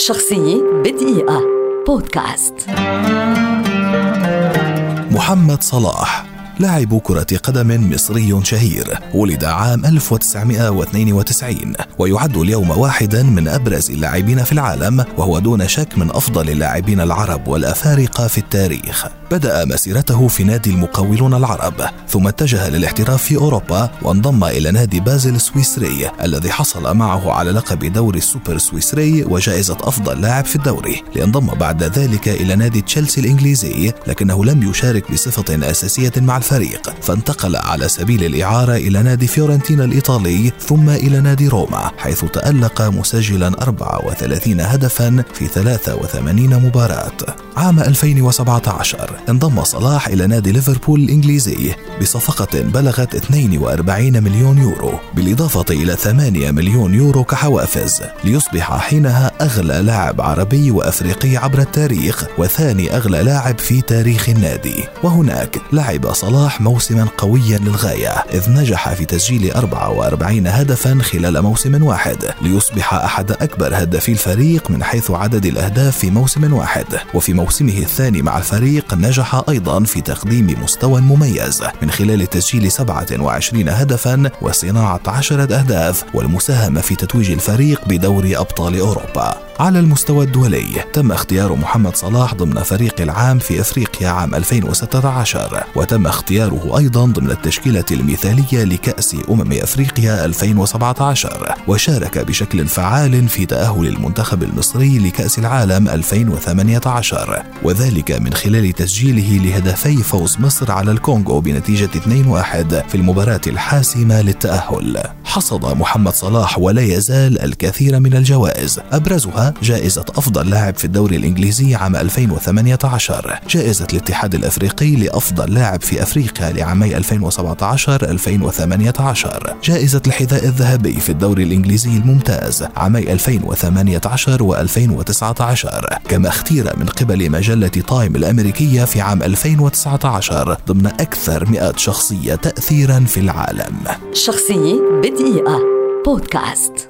شخصية بدقيقة. بودكاست. محمد صلاح. لاعب كرة قدم مصري شهير ولد عام 1992 ويعد اليوم واحدا من أبرز اللاعبين في العالم وهو دون شك من أفضل اللاعبين العرب والأفارقة في التاريخ. بدأ مسيرته في نادي المقاولون العرب ثم اتجه للاحتراف في أوروبا وانضم إلى نادي بازل السويسري الذي حصل معه على لقب دوري السوبر سويسري وجائزة أفضل لاعب في الدوري. لينضم بعد ذلك إلى نادي تشيلسي الإنجليزي لكنه لم يشارك بصفة أساسية مع الفريق. فانتقل على سبيل الإعارة إلى نادي فيورنتينا الإيطالي ثم إلى نادي روما حيث تألق مسجلا 34 هدفا في 83 مباراة. عام 2017 انضم صلاح إلى نادي ليفربول الإنجليزي بصفقة بلغت 42 مليون يورو بالإضافة إلى 8 مليون يورو كحوافز ليصبح حينها أغلى لاعب عربي وأفريقي عبر التاريخ وثاني أغلى لاعب في تاريخ النادي. وهناك لعب صلاح موسما قويا للغاية إذ نجح في تسجيل 44 هدفا خلال موسم واحد ليصبح أحد أكبر هدافي الفريق من حيث عدد الأهداف في موسم واحد. وفي موسمه الثاني مع الفريق نجح أيضا في تقديم مستوى مميز من خلال تسجيل 27 هدفا وصناعة عشرة أهداف والمساهمة في تتويج الفريق بدوري أبطال أوروبا. على المستوى الدولي. تم اختيار محمد صلاح ضمن فريق العام في إفريقيا عام 2016 وتم اختياره أيضا ضمن التشكيلة المثالية لكأس أمم إفريقيا 2017 وشارك بشكل فعال في تأهل المنتخب المصري لكأس العالم 2018 وذلك من خلال تسجيله لهدفي فوز مصر على الكونغو بنتيجة 2-1 في المباراة الحاسمة للتأهل. حصد محمد صلاح ولا يزال الكثير من الجوائز. أبرزها جائزة أفضل لاعب في الدوري الإنجليزي عام 2018 جائزة الاتحاد الأفريقي لأفضل لاعب في أفريقيا لعامي 2017-2018 جائزة الحذاء الذهبي في الدوري الإنجليزي الممتاز عامي 2018 و2019 كما اختير من قبل مجلة تايم الأمريكية في عام 2019 ضمن أكثر 100 شخصية تأثيرا في العالم. شخصية بدقيقة بودكاست.